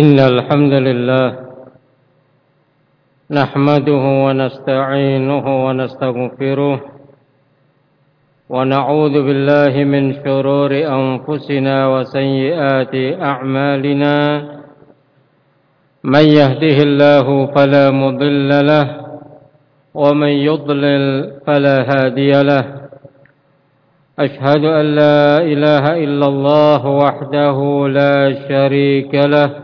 إن الحمد لله نحمده ونستعينه ونستغفره ونعوذ بالله من شرور أنفسنا وسيئات أعمالنا من يهده الله فلا مضل له ومن يضلل فلا هادي له أشهد أن لا إله إلا الله وحده لا شريك له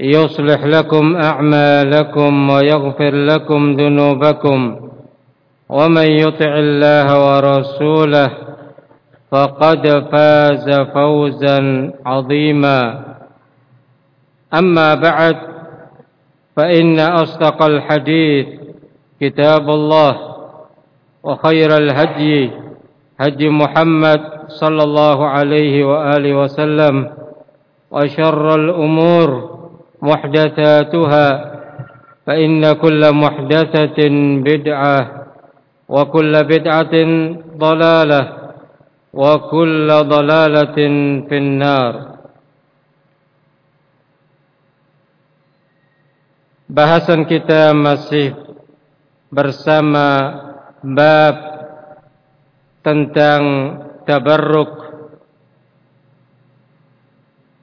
يصلح لكم أعمالكم ويغفر لكم ذنوبكم ومن يطع الله ورسوله فقد فاز فوزا عظيما. أما بعد فإن أصدق الحديث كتاب الله وخير الهدي هدي محمد صلى الله عليه وآله وسلم وشر الأمور محدثاتها فإن كل محدثة بدعة وكل بدعة ضلالة وكل ضلالة في النار Bahasan kita masih bersama bab tentang tabarruk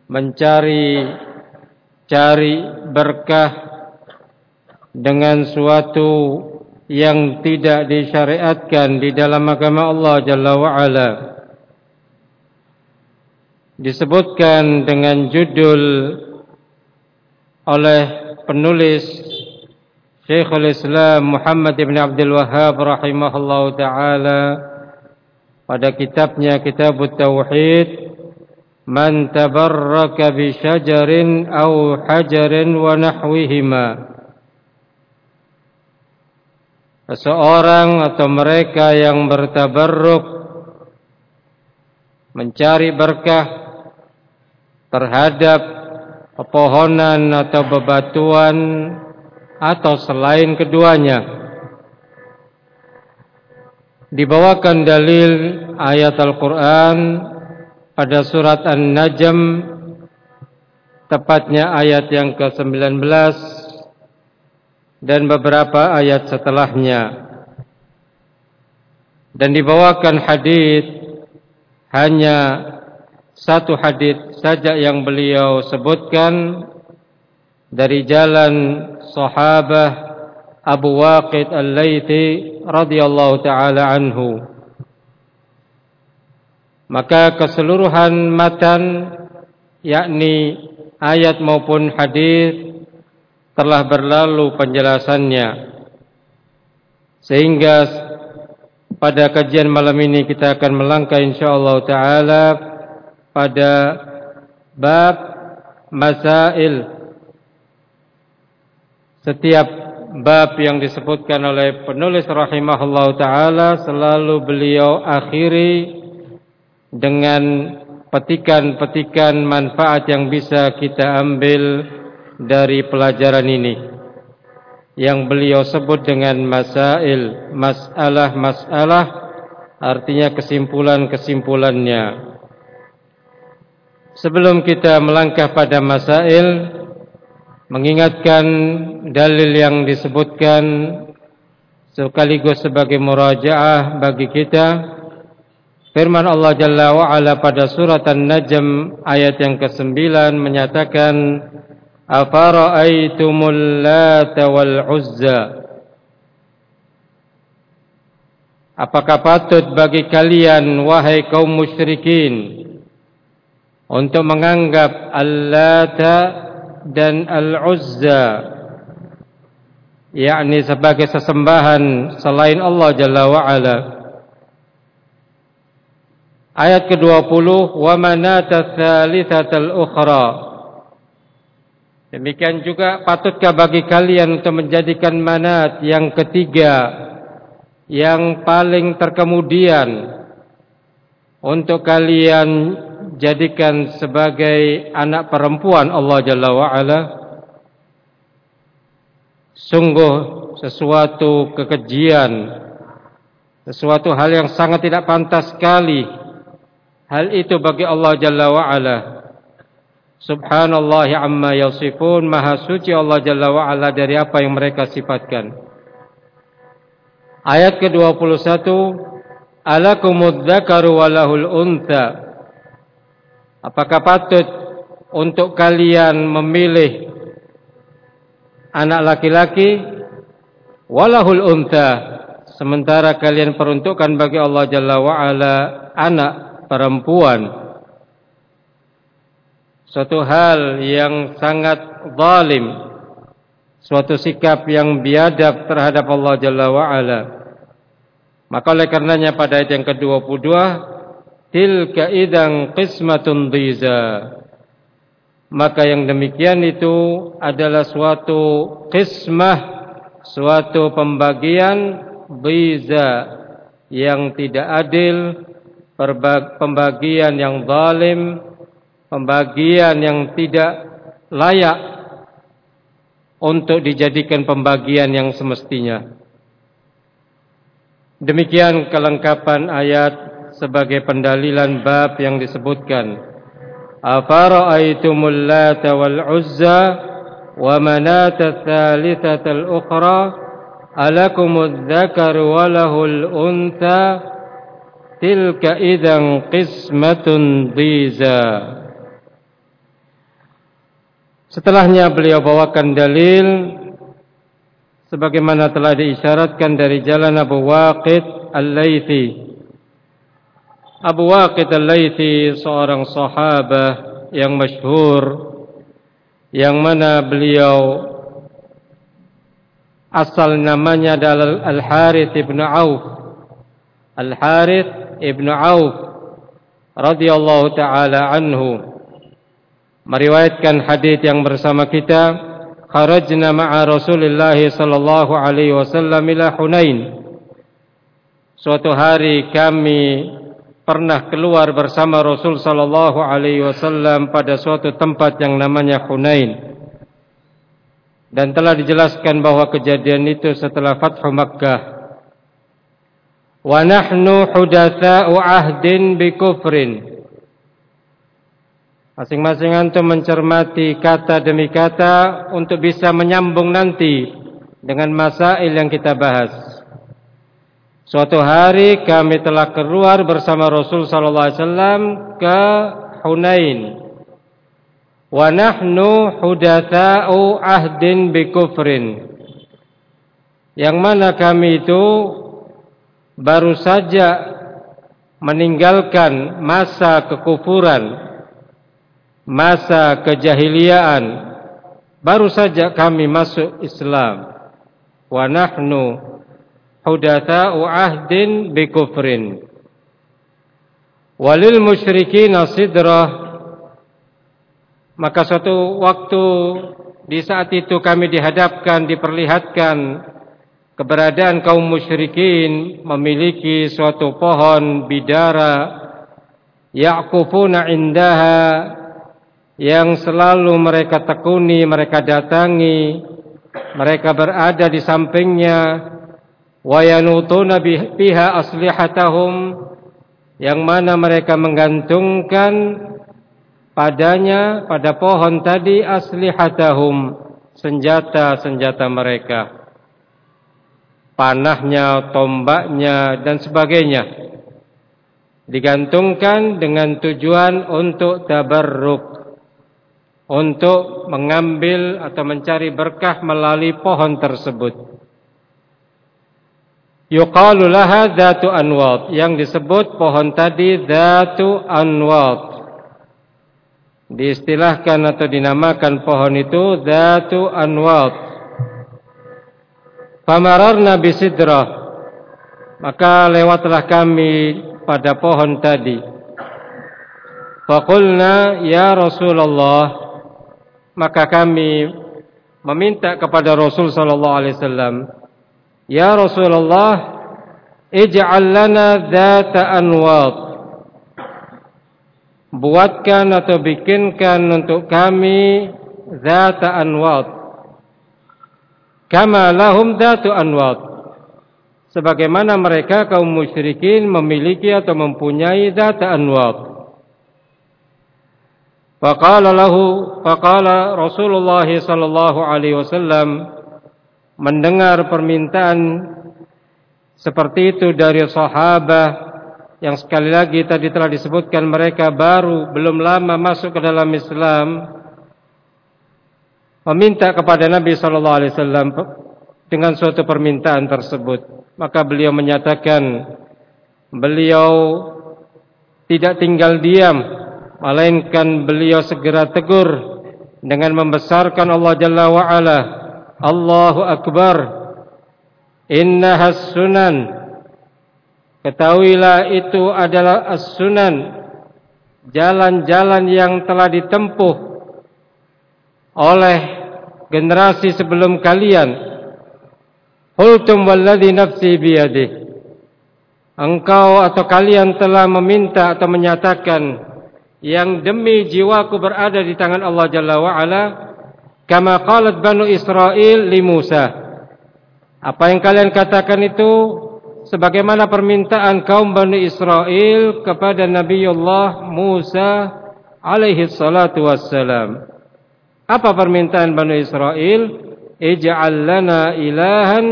mencari cari berkah dengan suatu yang tidak disyariatkan di dalam agama Allah Jalla wa Ala disebutkan dengan judul oleh penulis Syekhul Islam Muhammad ibn Abdul Wahhab rahimahullah taala pada kitabnya Kitab Tauhid Bi syajarin aw hajarin wa nahwihima Seseorang atau mereka yang bertabarruk mencari berkah terhadap pepohonan atau bebatuan atau selain keduanya. Dibawakan dalil ayat Al-Quran pada surat An-Najm tepatnya ayat yang ke-19 dan beberapa ayat setelahnya. Dan dibawakan hadis hanya satu hadis saja yang beliau sebutkan dari jalan sahabah Abu Waqid Al-Laythi radhiyallahu taala anhu maka keseluruhan matan yakni ayat maupun hadis telah berlalu penjelasannya. Sehingga pada kajian malam ini kita akan melangkah insyaallah taala pada bab masail. Setiap bab yang disebutkan oleh penulis rahimahullah taala selalu beliau akhiri dengan petikan-petikan manfaat yang bisa kita ambil dari pelajaran ini. Yang beliau sebut dengan masail masalah-masalah artinya kesimpulan-kesimpulannya. Sebelum kita melangkah pada masail mengingatkan dalil yang disebutkan sekaligus sebagai murajaah bagi kita firman Allah Jalla wa Ala pada surat An-Najm ayat yang ke-9 menyatakan Afara'aitumul Lata wal Uzza? Apakah patut bagi kalian wahai kaum musyrikin untuk menganggap Al-Lata dan Al-Uzza yakni sebagai sesembahan selain Allah Jalla wa Ala Ayat ke-20 wa manata tsalitsatal ukhra. Demikian juga patutkah bagi kalian untuk menjadikan manat yang ketiga yang paling terkemudian untuk kalian jadikan sebagai anak perempuan Allah Jalla wa'ala sungguh sesuatu kekejian sesuatu hal yang sangat tidak pantas sekali hal itu bagi Allah Jalla wa'ala. Subhanallah amma yasifun. Maha suci Allah Jalla wa'ala dari apa yang mereka sifatkan. Ayat ke-21. Alakumud dzakaru walahul untha. Apakah patut untuk kalian memilih anak laki-laki? Walahul sementara kalian peruntukkan bagi Allah Jalla wa ala anak perempuan. Suatu hal yang sangat zalim. Suatu sikap yang biadab terhadap Allah Jalla wa ala maka oleh karenanya pada ayat yang ke-22 tilka idang qismatun dhiza. Maka yang demikian itu adalah suatu qismah suatu pembagian dhiza yang tidak adil pembagian yang zalim pembagian yang tidak layak untuk dijadikan pembagian yang semestinya Demikian kelengkapan ayat sebagai pendalilan bab yang disebutkan. Afara'aitumul Lata wal Uzza wa Manata tsalitsata al-ukhra alakumudz dzakaru wa lahul untha tilka idzan qismatun dhiza. Setelahnya beliau bawakan dalil sebagaimana telah diisyaratkan dari jalan Abu Waqid Al-Laythi. Abu Waqid Al-Laythi seorang sahabat yang masyhur yang mana beliau asal namanya adalah Al-Harith ibn Auf. Al-Harith ibn Auf radhiyallahu taala anhu meriwayatkan hadis yang bersama kita kharajna ma'a Rasulillah sallallahu alaihi wasallam ila Hunain. Suatu hari kami pernah keluar bersama Rasul sallallahu alaihi wasallam pada suatu tempat yang namanya Hunain. Dan telah dijelaskan bahwa kejadian itu setelah Fathu Makkah. Hudatsa'u ahdin bi kufrin. Masing-masing antum mencermati kata demi kata untuk bisa menyambung nanti dengan masail yang kita bahas. Suatu hari kami telah keluar bersama Rasul sallallahu alaihi wasallam ke Hunain. Wa nahnu hudatsa'u ahdin bi kufrin. Yang mana kami itu baru saja meninggalkan masa kekufuran masa kejahiliaan baru saja kami masuk Islam. Wa nahnu hudatsa'u ahdin bi kufrin walil musyrikin sidrah. Maka suatu waktu di saat itu kami dihadapkan diperlihatkan keberadaan kaum musyrikin memiliki suatu pohon bidara yaqufuna indaha yang selalu mereka tekuni, mereka datangi, mereka berada di sampingnya, wa yanutuna biha aslihatahum yang mana mereka menggantungkan padanya pada pohon tadi aslihatahum senjata-senjata mereka panahnya, tombaknya dan sebagainya digantungkan dengan tujuan untuk tabarruk untuk mengambil atau mencari berkah melalui pohon tersebut. Yuqalu laha dhatu. Yang disebut pohon tadi dhatu anwat. Diistilahkan atau dinamakan pohon itu dhatu anwat. Famararna bisidrah. Maka lewatlah kami pada pohon tadi. Faqulna ya Rasulullah maka kami meminta kepada Rasul sallallahu alaihi wasallam, "Ya Rasulullah, ij'al lana dzata anwat." Buatkan atau bikinkan untuk kami dzata anwat. Kama lahum dzatu anwat. Sebagaimana mereka kaum musyrikin memiliki atau mempunyai dzata anwat. Faqala lahu faqala Rasulullah sallallahu alaihi wasallam mendengar permintaan seperti itu dari sahabat yang sekali lagi tadi telah disebutkan mereka baru belum lama masuk ke dalam Islam meminta kepada Nabi sallallahu alaihi wasallam dengan suatu permintaan tersebut maka beliau menyatakan beliau tidak tinggal diam Melainkan beliau segera tegur dengan membesarkan Allah Jalla wa'ala. Allahu Akbar. Inna sunan. Ketahuilah itu adalah as-sunan. Jalan-jalan yang telah ditempuh oleh generasi sebelum kalian. Hultum walladhi nafsi biyadih. Engkau atau kalian telah meminta atau menyatakan yang demi jiwaku berada di tangan Allah Jalla wa ala kama qalat banu Israel li Musa apa yang kalian katakan itu sebagaimana permintaan kaum Bani Israel kepada Nabiullah Musa alaihi salatu wassalam apa permintaan Bani Israel ij'al lana ilahan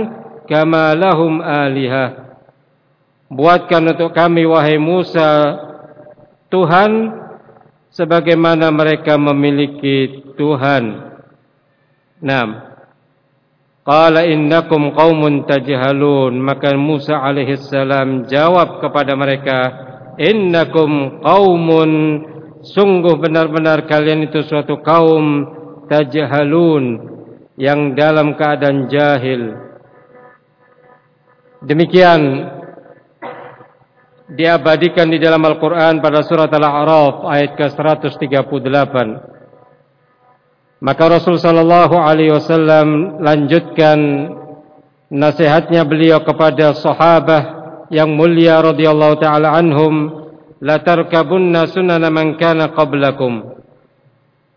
kama lahum alihah buatkan untuk kami wahai Musa Tuhan sebagaimana mereka memiliki Tuhan. Naam. Qala innakum qaumun tajhalun. Maka Musa alaihi salam jawab kepada mereka, "Innakum qaumun sungguh benar-benar kalian itu suatu kaum tajhalun yang dalam keadaan jahil." Demikian diabadikan di dalam Al-Quran pada surat Al-A'raf ayat ke-138. Maka Rasul sallallahu alaihi wasallam lanjutkan nasihatnya beliau kepada sahabat yang mulia radhiyallahu taala anhum, la tarkabunna sunana man kana qablakum.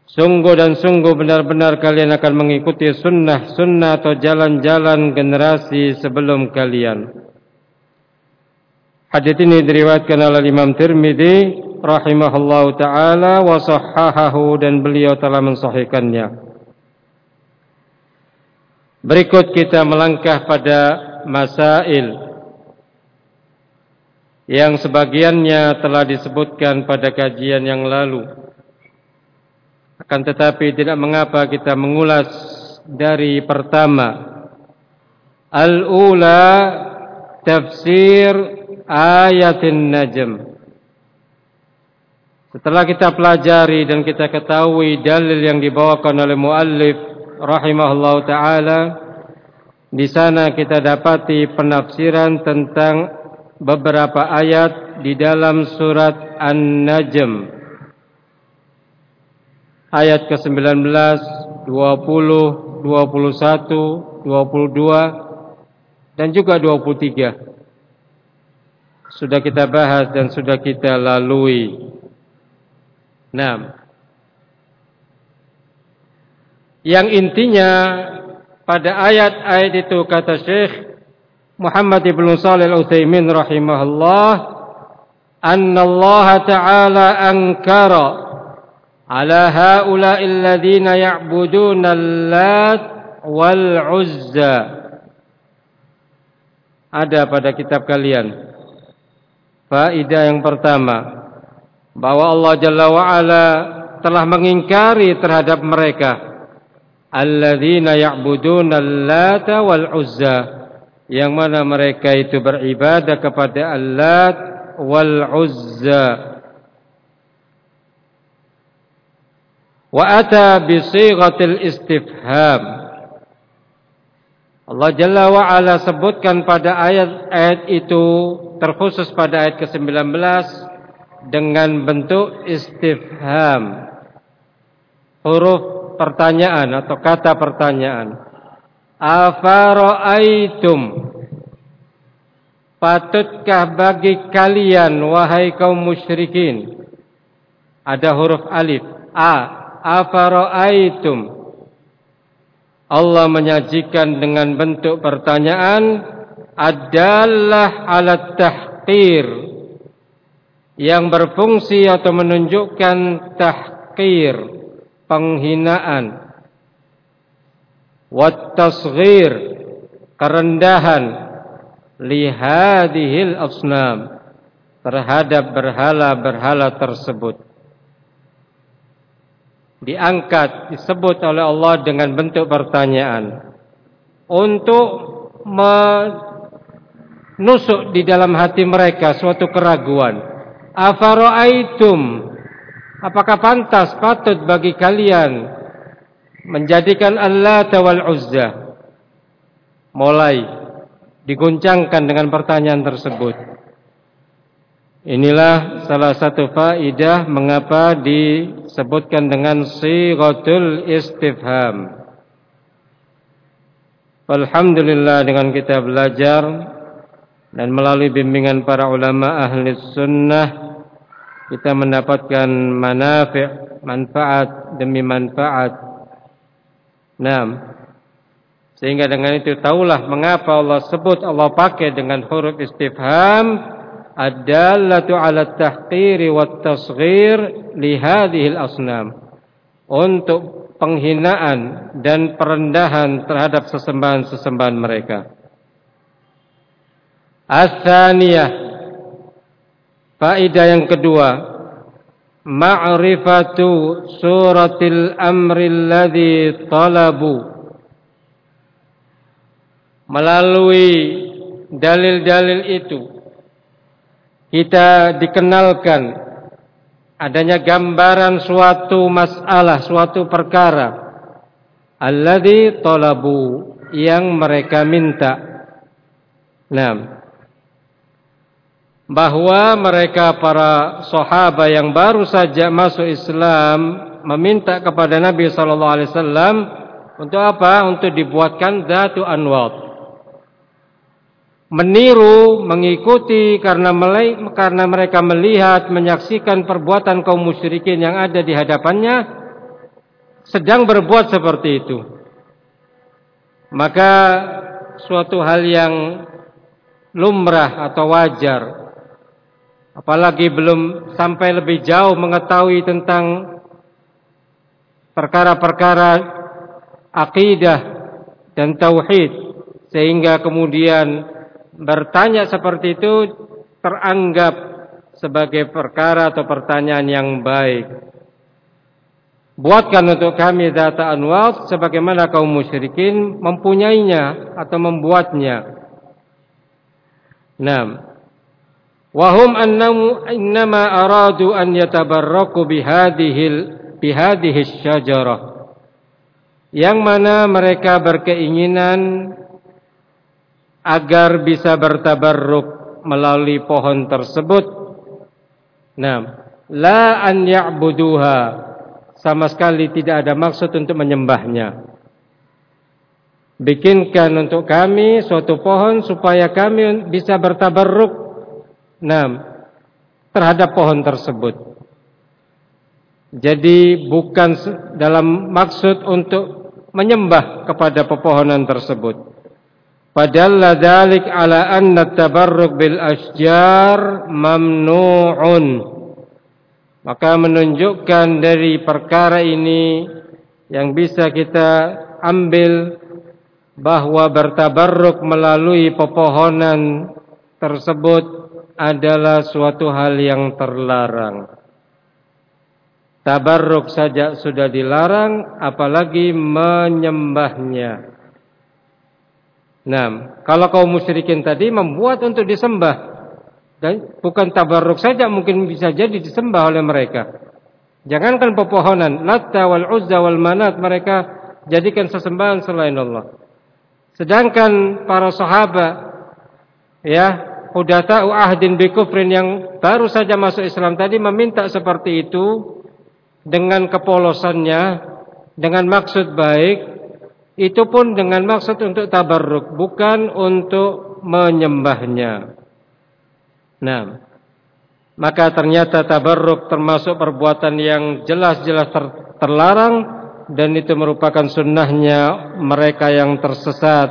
Sungguh dan sungguh benar-benar kalian akan mengikuti sunnah-sunnah atau jalan-jalan generasi sebelum kalian. Hadits ini diriwayatkan oleh Imam Tirmidzi rahimahullahu taala wa sahahahu dan beliau telah mensahihkannya. Berikut kita melangkah pada masail yang sebagiannya telah disebutkan pada kajian yang lalu. Akan tetapi tidak mengapa kita mengulas dari pertama. Al-ula tafsir ayatin najm. Setelah kita pelajari dan kita ketahui dalil yang dibawakan oleh muallif rahimahullah taala, di sana kita dapati penafsiran tentang beberapa ayat di dalam surat An-Najm. Ayat ke-19, 20, 21, 22 dan juga 23 sudah kita bahas dan sudah kita lalui. Nah, yang intinya pada ayat-ayat itu kata Syekh Muhammad ibn Shalih al-Utsaimin rahimahullah anna Allah ta'ala ankara ala haula'i alladhina ya'buduna al-lat wal 'uzza ada pada kitab kalian. Faidah yang pertama. Bahwa Allah Jalla wa ala telah mengingkari terhadap mereka. Alladzina ya'buduna Lata wal Uzza yang mana mereka itu beribadah kepada Allat wal Uzza wa ata bi sighatil istifham Allah Jalla wa Ala sebutkan pada ayat-ayat itu terkhusus pada ayat ke-19 dengan bentuk istifham. Huruf pertanyaan atau kata pertanyaan. Afara'aitum? Patutkah bagi kalian wahai kaum musyrikin? Ada huruf alif. A Afara'aitum? Allah menyajikan dengan bentuk pertanyaan adalah alat tahqir? Yang berfungsi atau menunjukkan tahqir penghinaan. Wat tasghir kerendahan. Lihadihil asnam terhadap berhala-berhala tersebut diangkat disebut oleh Allah dengan bentuk pertanyaan. Untuk menusuk di dalam hati mereka suatu keraguan. Afara'aitum? Apakah pantas patut bagi kalian menjadikan Allah tawal uzza? Mulai diguncangkan dengan pertanyaan tersebut. Inilah salah satu faidah mengapa disebutkan dengan sighatul istifham. Alhamdulillah dengan kita belajar dan melalui bimbingan para ulama ahli sunnah kita mendapatkan manafi' manfaat demi manfaat. Nah, sehingga dengan itu tahulah mengapa Allah sebut Allah pakai dengan huruf istifham ad-dallatu 'ala at-tahqir wa at-tasghir li hadhihi al-asnam untuk penghinaan dan perendahan terhadap sesembahan-sesembahan mereka. As-saniyah. Faedah yang kedua. Ma'rifatu suratil amri alladhi talabu. Melalui dalil-dalil itu kita dikenalkan adanya gambaran suatu masalah, suatu perkara alladzi talabu yang mereka minta. Nah, bahwa mereka para sahabat yang baru saja masuk Islam meminta kepada Nabi sallallahu alaihi wasallam untuk apa? Untuk dibuatkan datu anwat meniru, mengikuti karena karena mereka melihat, menyaksikan perbuatan kaum musyrikin yang ada di hadapannya sedang berbuat seperti itu. Maka suatu hal yang lumrah atau wajar apalagi belum sampai lebih jauh mengetahui tentang perkara-perkara akidah dan tauhid sehingga kemudian bertanya seperti itu teranggap sebagai perkara atau pertanyaan yang baik. Buatkan untuk kami data anwar sebagaimana kaum musyrikin mempunyainya atau membuatnya. Naam. Wahum annamu innama aradu an yatabarraku bihadihi bihadihi syajarah. Yang mana mereka berkeinginan agar bisa bertabarruk melalui pohon tersebut. Nah, la an ya'buduha sama sekali tidak ada maksud untuk menyembahnya. Bikinkan untuk kami suatu pohon supaya kami bisa bertabarruk nah, terhadap pohon tersebut. Jadi bukan dalam maksud untuk menyembah kepada pepohonan tersebut. Fadalla dzalik ala anna tabarruk bil asjar mamnu'un. Maka menunjukkan dari perkara ini yang bisa kita ambil bahwa bertabarruk melalui pepohonan tersebut adalah suatu hal yang terlarang. tabarruk saja sudah dilarang apalagi menyembahnya. Nah, kalau kaum musyrikin tadi membuat untuk disembah dan bukan tabarruk saja mungkin bisa jadi disembah oleh mereka. Jangankan pepohonan, Latta wal Uzza wal Manat mereka jadikan sesembahan selain Allah. Sedangkan para sahabat ya, hudata'u ahdin bi kufrin yang baru saja masuk Islam tadi meminta seperti itu dengan kepolosannya, dengan maksud baik, itu pun dengan maksud untuk tabarruk, bukan untuk menyembahnya. Nah, maka ternyata tabarruk termasuk perbuatan yang jelas-jelas ter terlarang dan itu merupakan sunnahnya mereka yang tersesat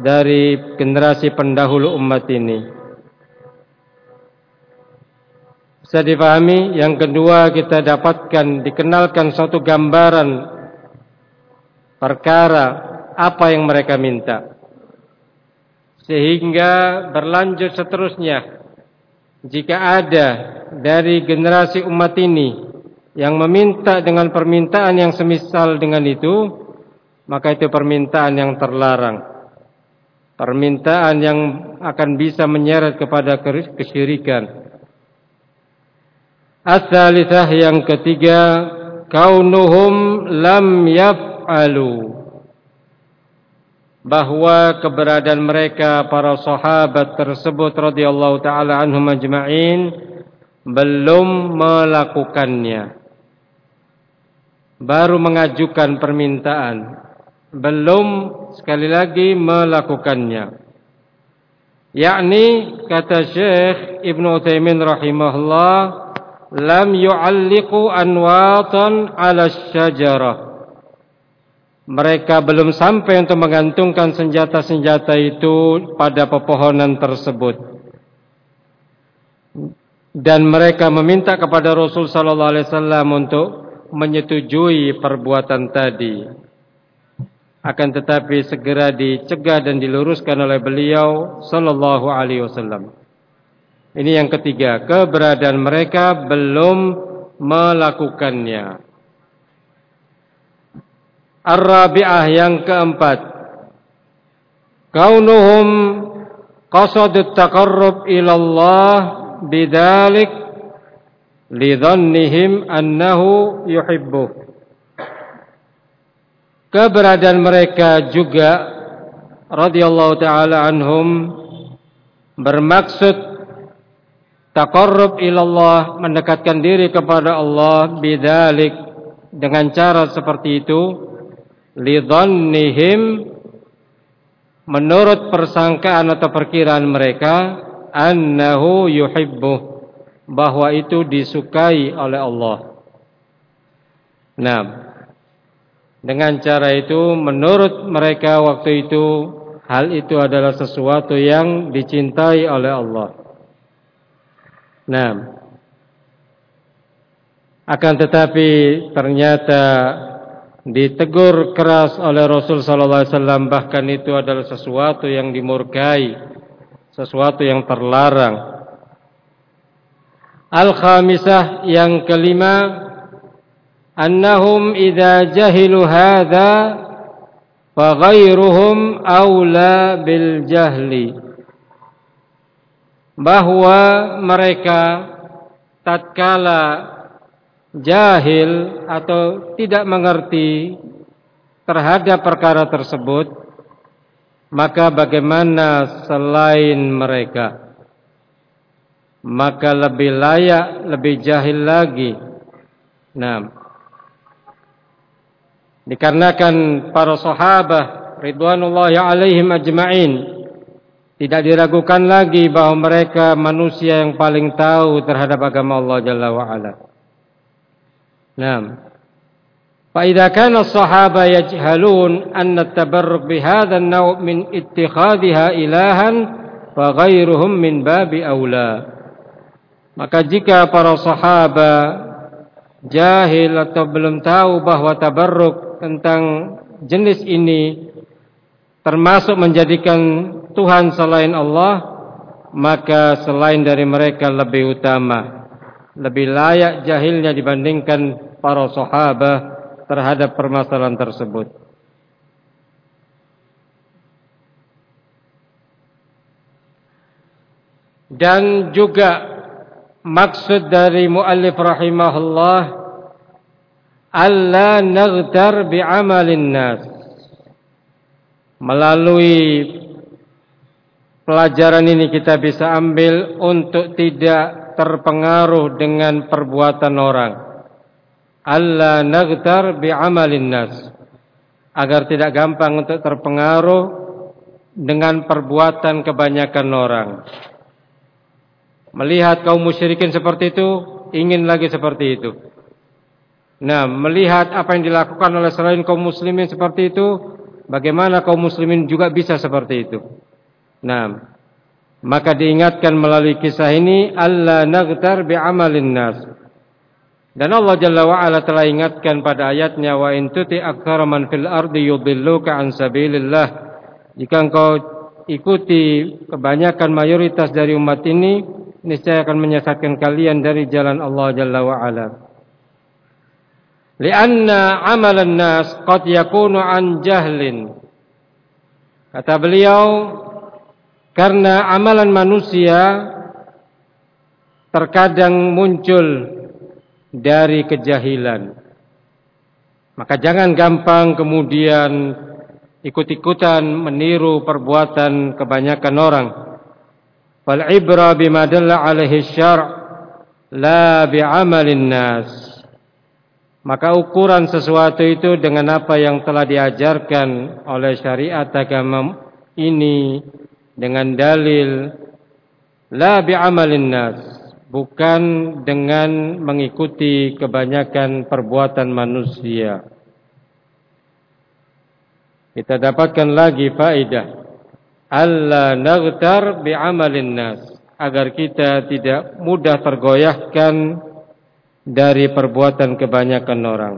dari generasi pendahulu umat ini. Bisa dipahami? Yang kedua kita dapatkan dikenalkan suatu gambaran perkara apa yang mereka minta. Sehingga berlanjut seterusnya. Jika ada dari generasi umat ini yang meminta dengan permintaan yang semisal dengan itu, maka itu permintaan yang terlarang. Permintaan yang akan bisa menyeret kepada kesyirikan. As-salisah yang ketiga, kaunuhum lam yaf yaf'alu. Bahwa keberadaan mereka para sahabat tersebut radhiyallahu taala anhum ajma'in belum melakukannya. Baru mengajukan permintaan belum sekali lagi melakukannya. Yakni kata Syekh Ibnu Utsaimin rahimahullah lam yu'alliqu anwatan 'ala syajarah mereka belum sampai untuk menggantungkan senjata-senjata itu pada pepohonan tersebut. Dan mereka meminta kepada Rasul sallallahu alaihi wasallam untuk menyetujui perbuatan tadi. Akan tetapi segera dicegah dan diluruskan oleh beliau sallallahu alaihi wasallam. Ini yang ketiga, keberadaan mereka belum melakukannya. Ar-rabi'ah yang keempat. Kaunuhum qasadut taqarrub ila Allah bidzalik lidhannihim annahu yuhibbuh. Keberadaan mereka juga radhiyallahu taala anhum bermaksud taqarrub ila Allah mendekatkan diri kepada Allah bidzalik dengan cara seperti itu lidhannihim menurut persangkaan atau perkiraan mereka annahu yuhibbu bahwa itu disukai oleh Allah. Nah, dengan cara itu menurut mereka waktu itu hal itu adalah sesuatu yang dicintai oleh Allah. Nah, akan tetapi ternyata ditegur keras oleh Rasul sallallahu alaihi wasallam bahkan itu adalah sesuatu yang dimurkai, sesuatu yang terlarang. Al-khamisah yang kelima annahum idza jahilu hadza fa ghairuhum aula bil jahli bahwa mereka tatkala jahil atau tidak mengerti terhadap perkara tersebut, maka bagaimana selain mereka? Maka lebih layak, lebih jahil lagi. Nah, dikarenakan para sahabat ridwanullah alaihim ajma'in tidak diragukan lagi bahwa mereka manusia yang paling tahu terhadap agama Allah Jalla wa'ala. نعم فإذا كان الصحابة يجهلون أن التبرك بهذا النوع من اتخاذها إلها فغيرهم من باب أولى maka jika para sahabat jahil atau belum tahu bahwa tabarruk tentang jenis ini termasuk menjadikan Tuhan selain Allah maka selain dari mereka lebih utama lebih layak jahilnya dibandingkan para sahabat terhadap permasalahan tersebut. Dan juga maksud dari muallif rahimahullah alla naghtar bi'amalin nas melalui pelajaran ini kita bisa ambil untuk tidak terpengaruh dengan perbuatan orang alla naghtar bi'amalin nas agar tidak gampang untuk terpengaruh dengan perbuatan kebanyakan orang Melihat kaum musyrikin seperti itu, ingin lagi seperti itu. Nah, melihat apa yang dilakukan oleh selain kaum muslimin seperti itu, bagaimana kaum muslimin juga bisa seperti itu. Nah, maka diingatkan melalui kisah ini, Allah naghtar bi'amalin nas. Dan Allah Jalla wa'ala telah ingatkan pada ayatnya, Wa in tuti man fil ardi yudilluka an sabilillah. Jika engkau ikuti kebanyakan mayoritas dari umat ini, niscaya akan menyesatkan kalian dari jalan Allah Jalla wa Ala. Lianna amalan nas qad yakunu an jahlin. Kata beliau, karena amalan manusia terkadang muncul dari kejahilan. Maka jangan gampang kemudian ikut-ikutan meniru perbuatan kebanyakan orang. Fal ibra bima dalla alaihi syar' la bi'amalin nas. Maka ukuran sesuatu itu dengan apa yang telah diajarkan oleh syariat agama ini dengan dalil la bi'amalin nas, bukan dengan mengikuti kebanyakan perbuatan manusia. Kita dapatkan lagi faedah alla naghtar bi'amalin nas agar kita tidak mudah tergoyahkan dari perbuatan kebanyakan orang.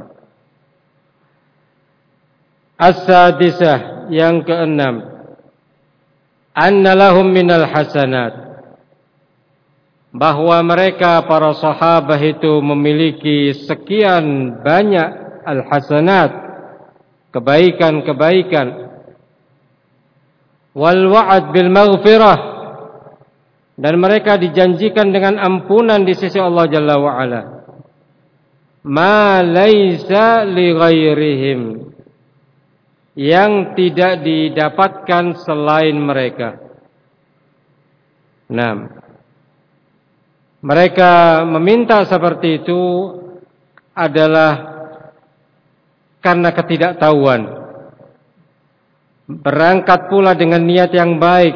As-sadisah yang keenam anna lahum minal hasanat bahwa mereka para sahabat itu memiliki sekian banyak al-hasanat kebaikan-kebaikan. Wal wa'ad bil maghfirah. Dan mereka dijanjikan dengan ampunan di sisi Allah Jalla wa ala ma laisa li ghairihim. Yang tidak didapatkan selain mereka. Nah mereka meminta seperti itu adalah karena ketidaktahuan Berangkat pula dengan niat yang baik.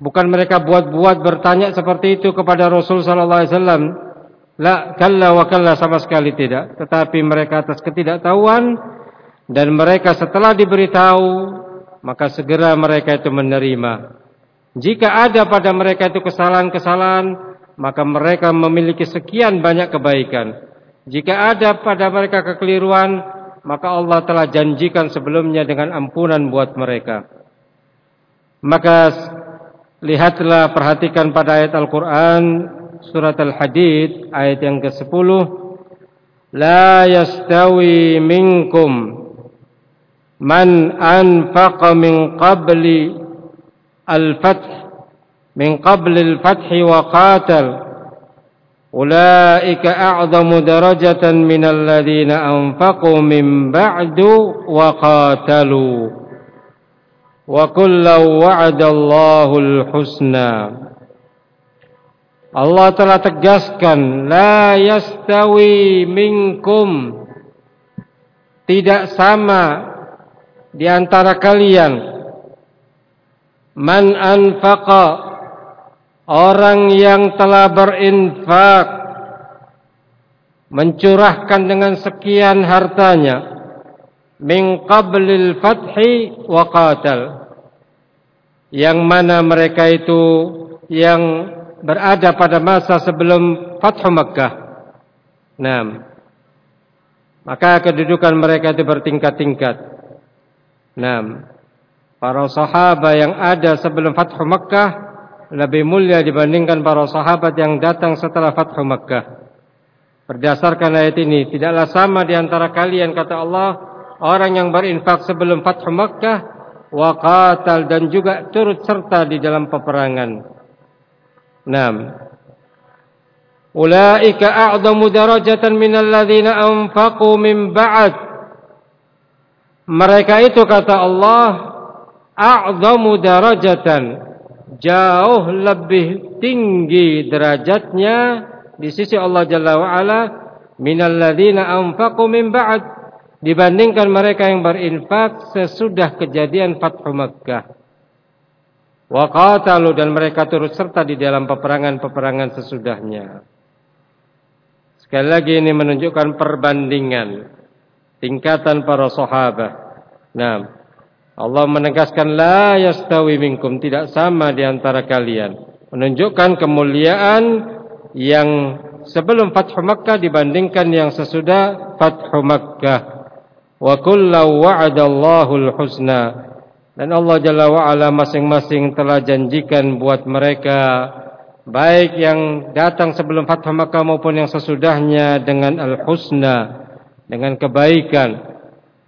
Bukan mereka buat-buat bertanya seperti itu kepada Rasul sallallahu alaihi wasallam. La kalla wa kalla sama sekali tidak. Tetapi mereka atas ketidaktahuan dan mereka setelah diberitahu maka segera mereka itu menerima. Jika ada pada mereka itu kesalahan-kesalahan, maka mereka memiliki sekian banyak kebaikan. Jika ada pada mereka kekeliruan, maka Allah telah janjikan sebelumnya dengan ampunan buat mereka. Maka lihatlah perhatikan pada ayat Al-Qur'an surat Al-Hadid ayat yang ke-10 La yastawi minkum man anfaqa min qabli al-fath من قبل الفتح wa أولئك أعظم درجة من الذين أنفقوا من بعد وقاتلوا، وكل qatalu الله kullu husna. Allah telah tegaskan la yastawi minkum tidak sama di antara kalian man anfaqa Orang yang telah berinfak mencurahkan dengan sekian hartanya min qablil fathi wa qatal yang mana mereka itu yang berada pada masa sebelum Fathu Makkah. Nah, maka kedudukan mereka itu bertingkat-tingkat. Nah, para sahabat yang ada sebelum Fathu Makkah lebih mulia dibandingkan para sahabat yang datang setelah Fathu Makkah. Berdasarkan ayat ini, tidaklah sama di antara kalian kata Allah orang yang berinfak sebelum Fathu Makkah wa qatal dan juga turut serta di dalam peperangan. Naam. Ulaika a'zamu darajatan minal ladzina anfaqu min ba'd. Mereka itu kata Allah a'zamu darajatan jauh lebih tinggi derajatnya di sisi Allah Jalla wa ala minal ladzina anfaqu min ba'd dibandingkan mereka yang berinfak sesudah kejadian Fathu Makkah. Wa qatalu dan mereka turut serta di dalam peperangan-peperangan sesudahnya. Sekali lagi ini menunjukkan perbandingan tingkatan para sahabat. Nah, Allah menegaskan la yastawi minkum tidak sama di antara kalian. Menunjukkan kemuliaan yang sebelum Fathu Makkah dibandingkan yang sesudah Fathu Makkah. Wa kullu wa'adallahu husna dan Allah Jalla wa masing-masing telah janjikan buat mereka baik yang datang sebelum Fathu Makkah maupun yang sesudahnya dengan al-husna dengan kebaikan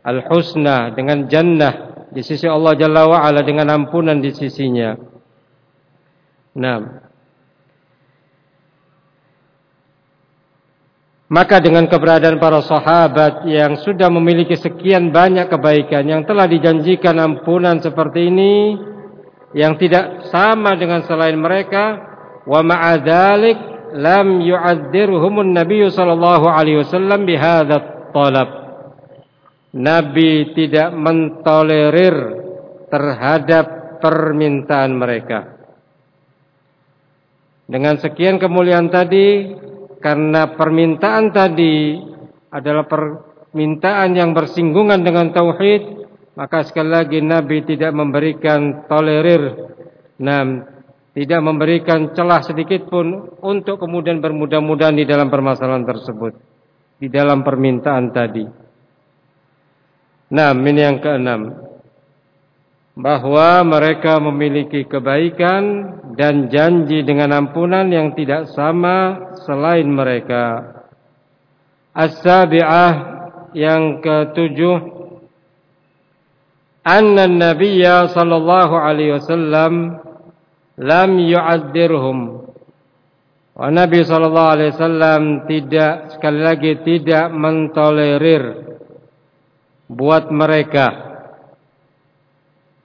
al-husna dengan jannah di sisi Allah Jalla wa ala dengan ampunan di sisinya. Nah, Maka dengan keberadaan para sahabat yang sudah memiliki sekian banyak kebaikan yang telah dijanjikan ampunan seperti ini yang tidak sama dengan selain mereka wa ma'adzalik lam yu'adzirhumun nabiy sallallahu alaihi wasallam bihadzal talab Nabi tidak mentolerir terhadap permintaan mereka dengan sekian kemuliaan tadi karena permintaan tadi adalah permintaan yang bersinggungan dengan tauhid, maka sekali lagi Nabi tidak memberikan tolerir, nah, tidak memberikan celah sedikit pun untuk kemudian bermudah-mudahan di dalam permasalahan tersebut, di dalam permintaan tadi. Nah, ini yang keenam. Bahwa mereka memiliki kebaikan dan janji dengan ampunan yang tidak sama selain mereka. As-sabi'ah yang ketujuh. Anna nabiyya sallallahu alaihi wasallam lam yu'adzirhum wa Nabi sallallahu alaihi wasallam tidak sekali lagi tidak mentolerir buat mereka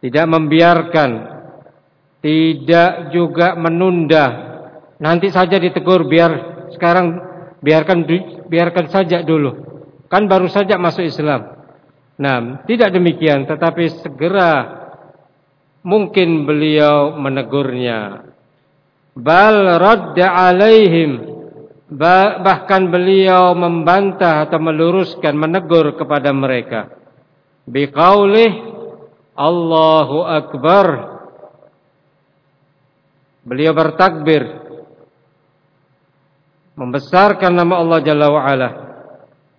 tidak membiarkan, tidak juga menunda. Nanti saja ditegur biar sekarang biarkan biarkan saja dulu. Kan baru saja masuk Islam. Nah, tidak demikian tetapi segera mungkin beliau menegurnya. Bal radda alaihim bahkan beliau membantah atau meluruskan menegur kepada mereka. Biqaulih Allahu Akbar. Beliau bertakbir. Membesarkan nama Allah Jalla wa ala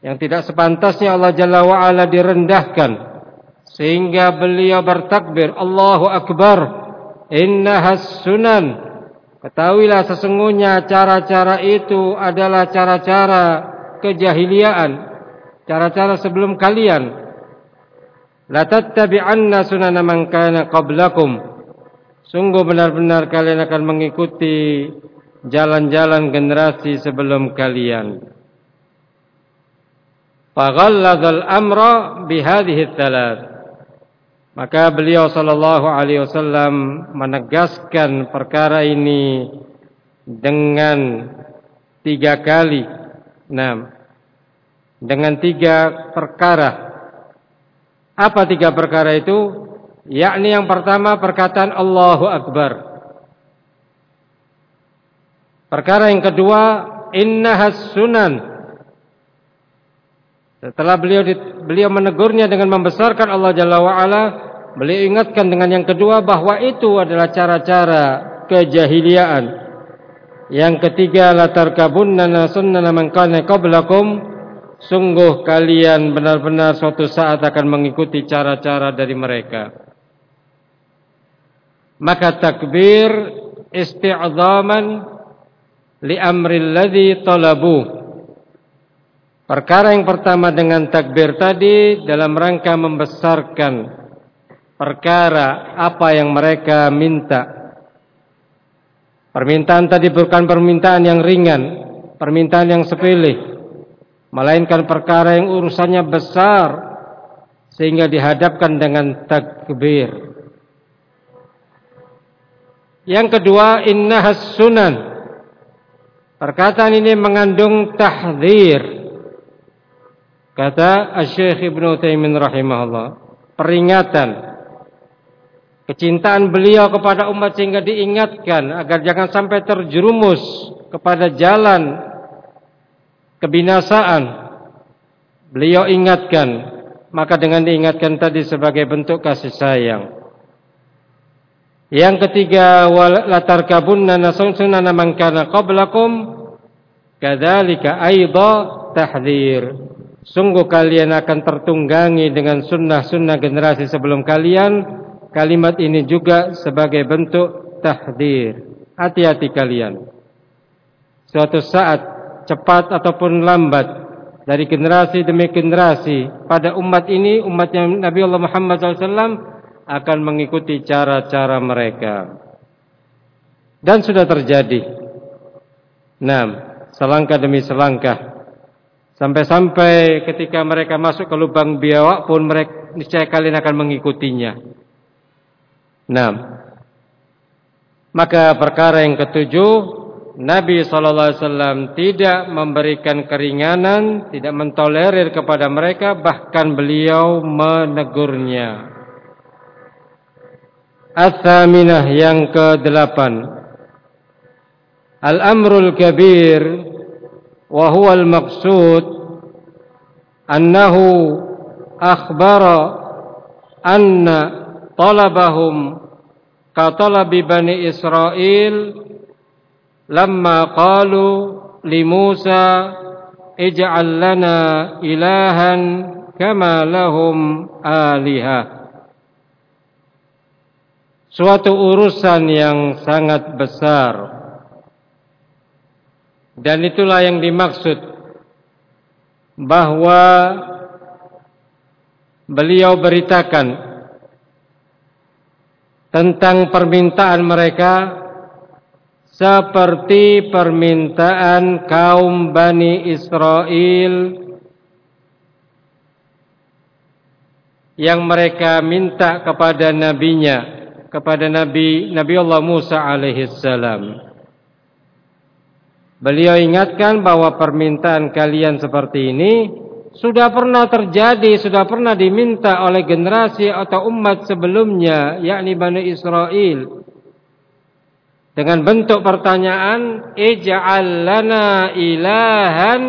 yang tidak sepantasnya Allah Jalla wa ala direndahkan. Sehingga beliau bertakbir Allahu Akbar. Innahas sunan ketahuilah sesungguhnya cara-cara itu adalah cara-cara kejahiliaan cara-cara sebelum kalian La sunana man kana qablakum. Sungguh benar-benar kalian akan mengikuti jalan-jalan generasi sebelum kalian. Faghalladzal amra bihadhihi thalath. Maka beliau sallallahu alaihi wasallam menegaskan perkara ini dengan tiga kali. Nah, dengan tiga perkara apa tiga perkara itu? Yakni yang pertama perkataan Allahu Akbar. Perkara yang kedua, innahas sunan. Setelah beliau beliau menegurnya dengan membesarkan Allah Jalla wa ala, beliau ingatkan dengan yang kedua bahwa itu adalah cara-cara kejahiliaan. Yang ketiga, latar kabunna sunnana man kana qablakum Sungguh kalian benar-benar suatu saat akan mengikuti cara-cara dari mereka. Maka takbir isti'zaman li amri alladhi talabu. Perkara yang pertama dengan takbir tadi dalam rangka membesarkan perkara apa yang mereka minta. Permintaan tadi bukan permintaan yang ringan, permintaan yang sepele, melainkan perkara yang urusannya besar sehingga dihadapkan dengan takbir. Yang kedua, innahas sunan. Perkataan ini mengandung tahdzir Kata Syekh Ibnu Taimin rahimahullah, peringatan kecintaan beliau kepada umat sehingga diingatkan agar jangan sampai terjerumus kepada jalan kebinasaan. Beliau ingatkan, maka dengan diingatkan tadi sebagai bentuk kasih sayang. Yang ketiga, latar kabunna sunana man kana qablakum kadzalika aidha tahdhir Sungguh kalian akan tertunggangi dengan sunnah-sunnah generasi sebelum kalian. Kalimat ini juga sebagai bentuk tahdir. Hati-hati kalian. Suatu saat cepat ataupun lambat dari generasi demi generasi pada umat ini umatnya Nabi Allah Muhammad SAW akan mengikuti cara-cara mereka. Dan sudah terjadi. Nah, selangkah demi selangkah Sampai-sampai ketika mereka masuk ke lubang biawak pun mereka niscaya kalian akan mengikutinya. Nah, maka perkara yang ketujuh, Nabi SAW tidak memberikan keringanan, tidak mentolerir kepada mereka, bahkan beliau menegurnya. As-saminah yang ke-8. Al-amrul kabir وهو المقصود أنه أخبر أن طلبهم كطلب بني إسرائيل لما قالوا لموسى اجعل لنا إلها كما لهم آلهة suatu urusan yang sangat besar Dan itulah yang dimaksud bahwa beliau beritakan tentang permintaan mereka seperti permintaan kaum Bani Israel yang mereka minta kepada nabinya kepada Nabi Nabi Allah Musa alaihi salam. Beliau ingatkan bahwa permintaan kalian seperti ini sudah pernah terjadi, sudah pernah diminta oleh generasi atau umat sebelumnya, yakni Bani Israel. Dengan bentuk pertanyaan, "Ij'al lana ilahan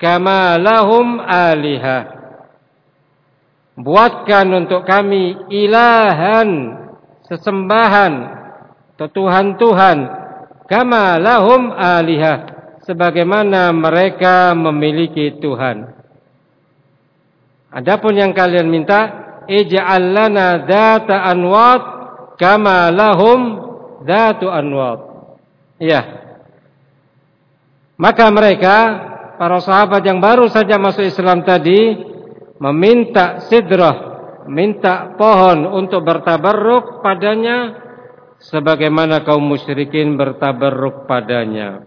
kama lahum alihah." Buatkan untuk kami ilahan, sesembahan, Tuhan-Tuhan kama lahum alihah sebagaimana mereka memiliki Tuhan. Adapun yang kalian minta ij'al lana dzata anwat kama lahum dzatu anwat. Iya. Maka mereka para sahabat yang baru saja masuk Islam tadi meminta sidrah, minta pohon untuk bertabarruk padanya sebagaimana kaum musyrikin bertabarruk padanya.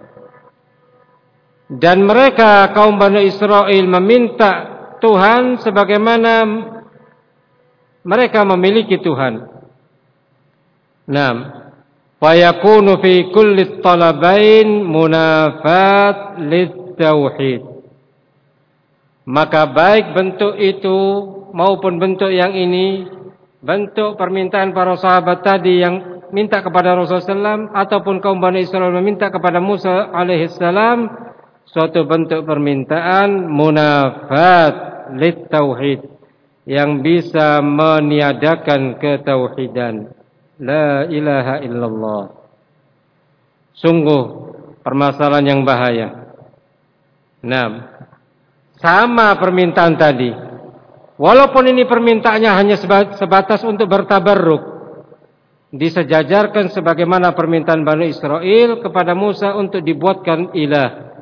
Dan mereka kaum Bani Israel meminta Tuhan sebagaimana mereka memiliki Tuhan. Naam. Fayakunu fi kulli talabain munafat tauhid. Maka baik bentuk itu maupun bentuk yang ini bentuk permintaan para sahabat tadi yang minta kepada Rasulullah SAW ataupun kaum Bani Israel meminta kepada Musa alaihissalam suatu bentuk permintaan munafat lit tauhid yang bisa meniadakan ketauhidan. La ilaha illallah. Sungguh permasalahan yang bahaya. Nah sama permintaan tadi. Walaupun ini permintaannya hanya sebatas untuk bertabarruk disejajarkan sebagaimana permintaan Bani Israel kepada Musa untuk dibuatkan ilah.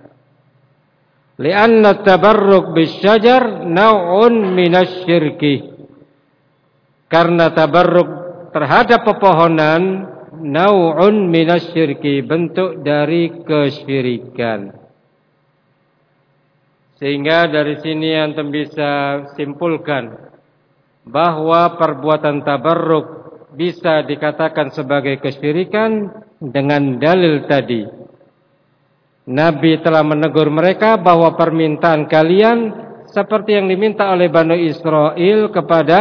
Lianna tabarruk bisyajar naw'un minasyirki. Karena tabarruk terhadap pepohonan naw'un minasyirki, bentuk dari kesyirikan. Sehingga dari sini antum bisa simpulkan bahwa perbuatan tabarruk bisa dikatakan sebagai kesyirikan dengan dalil tadi. Nabi telah menegur mereka bahwa permintaan kalian seperti yang diminta oleh Bani Israel kepada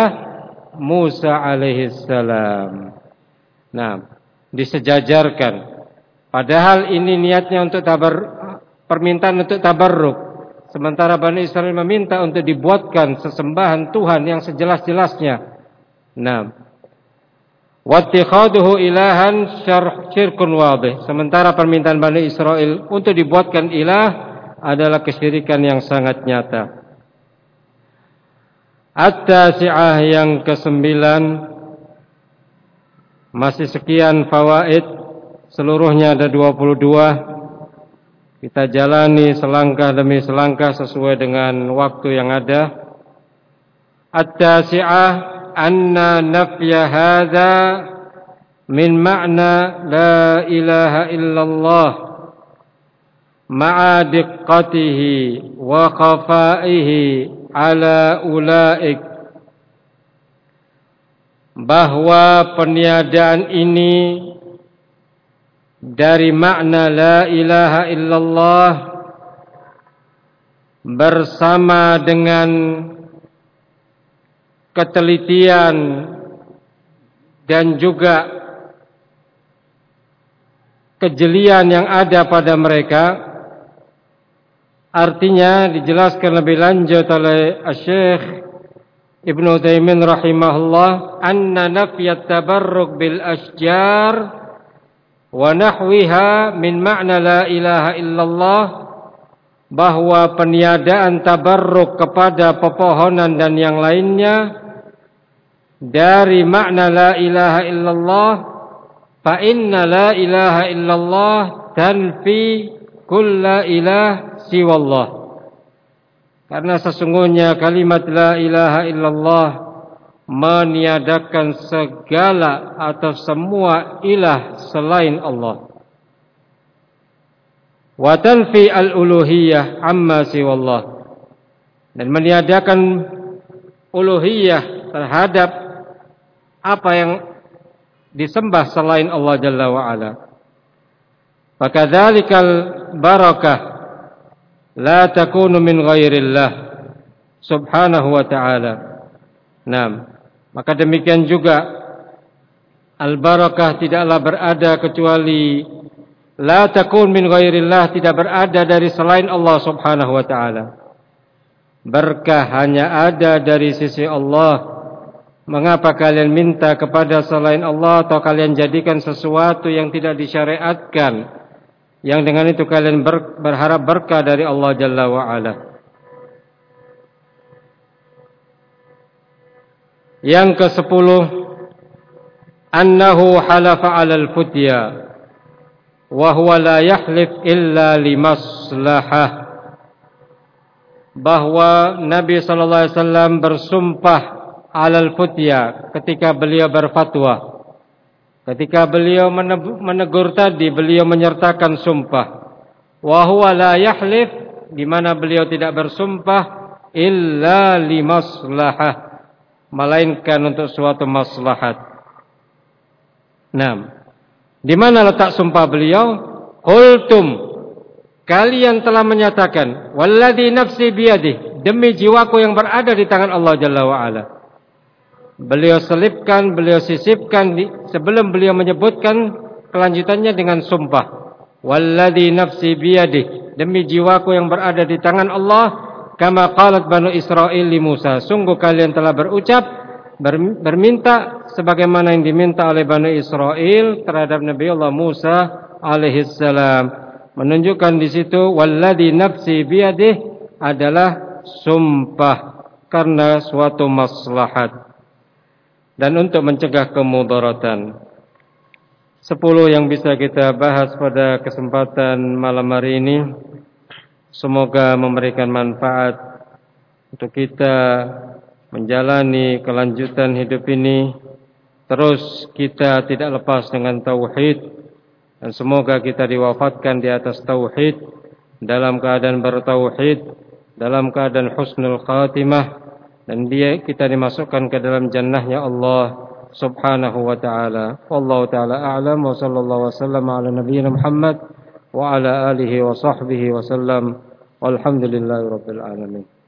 Musa alaihissalam. Nah, disejajarkan. Padahal ini niatnya untuk tabar permintaan untuk tabarruk. Sementara Bani Israel meminta untuk dibuatkan sesembahan Tuhan yang sejelas-jelasnya. Nah, wattikhaduhu ilahan syirkun wadih. Sementara permintaan Bani Israel untuk dibuatkan ilah adalah kesyirikan yang sangat nyata. At-tasi'ah yang kesembilan masih sekian fawaid seluruhnya ada 22 kita jalani selangkah demi selangkah sesuai dengan waktu yang ada. At-tasi'ah anna nafya hadha min ma'na la ilaha illallah ma'a diqqatihi wa khafaihi ala ulaik. Bahwa peniadaan ini dari makna la ilaha illallah bersama dengan ketelitian dan juga kejelian yang ada pada mereka. Artinya dijelaskan lebih lanjut oleh Syekh Ibnu Taimin rahimahullah anna nafiyat tabarruk bil asjar wa nahwiha min makna la ilaha illallah bahwa peniadaan tabarruk kepada pepohonan dan yang lainnya dari makna la ilaha illallah fa inna la ilaha illallah tanfi kulla ilah siwallah karena sesungguhnya kalimat la ilaha illallah meniadakan segala atau semua ilah selain Allah. Wa tanfi al-uluhiyah amma siwallah. Dan meniadakan uluhiyah terhadap apa yang disembah selain Allah Jalla wa ala. Fakadzalikal barakah la takunu min ghairillah subhanahu wa ta'ala. Naam. Maka demikian juga al-barakah tidaklah berada kecuali la takun min ghairillah tidak berada dari selain Allah Subhanahu wa taala. Berkah hanya ada dari sisi Allah. Mengapa kalian minta kepada selain Allah atau kalian jadikan sesuatu yang tidak disyariatkan yang dengan itu kalian berharap berkah dari Allah Jalla wa ala. Yang ke sepuluh Annahu halafa alal futya Wahuwa la yahlif illa limaslahah Bahwa Nabi SAW bersumpah alal futya Ketika beliau berfatwa Ketika beliau menegur tadi Beliau menyertakan sumpah Wahuwa la yahlif di mana beliau tidak bersumpah illa limaslahah melainkan untuk suatu maslahat. Nah, di mana letak sumpah beliau? Qultum kalian telah menyatakan walladzi nafsi demi jiwaku yang berada di tangan Allah Jalla wa ala. Beliau selipkan, beliau sisipkan sebelum beliau menyebutkan kelanjutannya dengan sumpah. Walladzi nafsi biyadih demi jiwaku yang berada di tangan Allah Kama qalat Banu Israel li Musa. Sungguh kalian telah berucap berminta sebagaimana yang diminta oleh Banu Israel terhadap Nabi Allah Musa alaihi salam. Menunjukkan di situ walladzi nafsi biyadih adalah sumpah karena suatu maslahat dan untuk mencegah kemudaratan. Sepuluh yang bisa kita bahas pada kesempatan malam hari ini. Semoga memberikan manfaat untuk kita menjalani kelanjutan hidup ini. Terus kita tidak lepas dengan tauhid dan semoga kita diwafatkan di atas tauhid dalam keadaan bertauhid, dalam keadaan husnul khatimah dan dia kita dimasukkan ke dalam jannahnya Allah Subhanahu wa taala. Wallahu taala a'lam wa sallallahu wasallam ala nabiyyina Muhammad wa ala alihi wa sahbihi wa sallam. Walhamdulillahi rabbil alamin.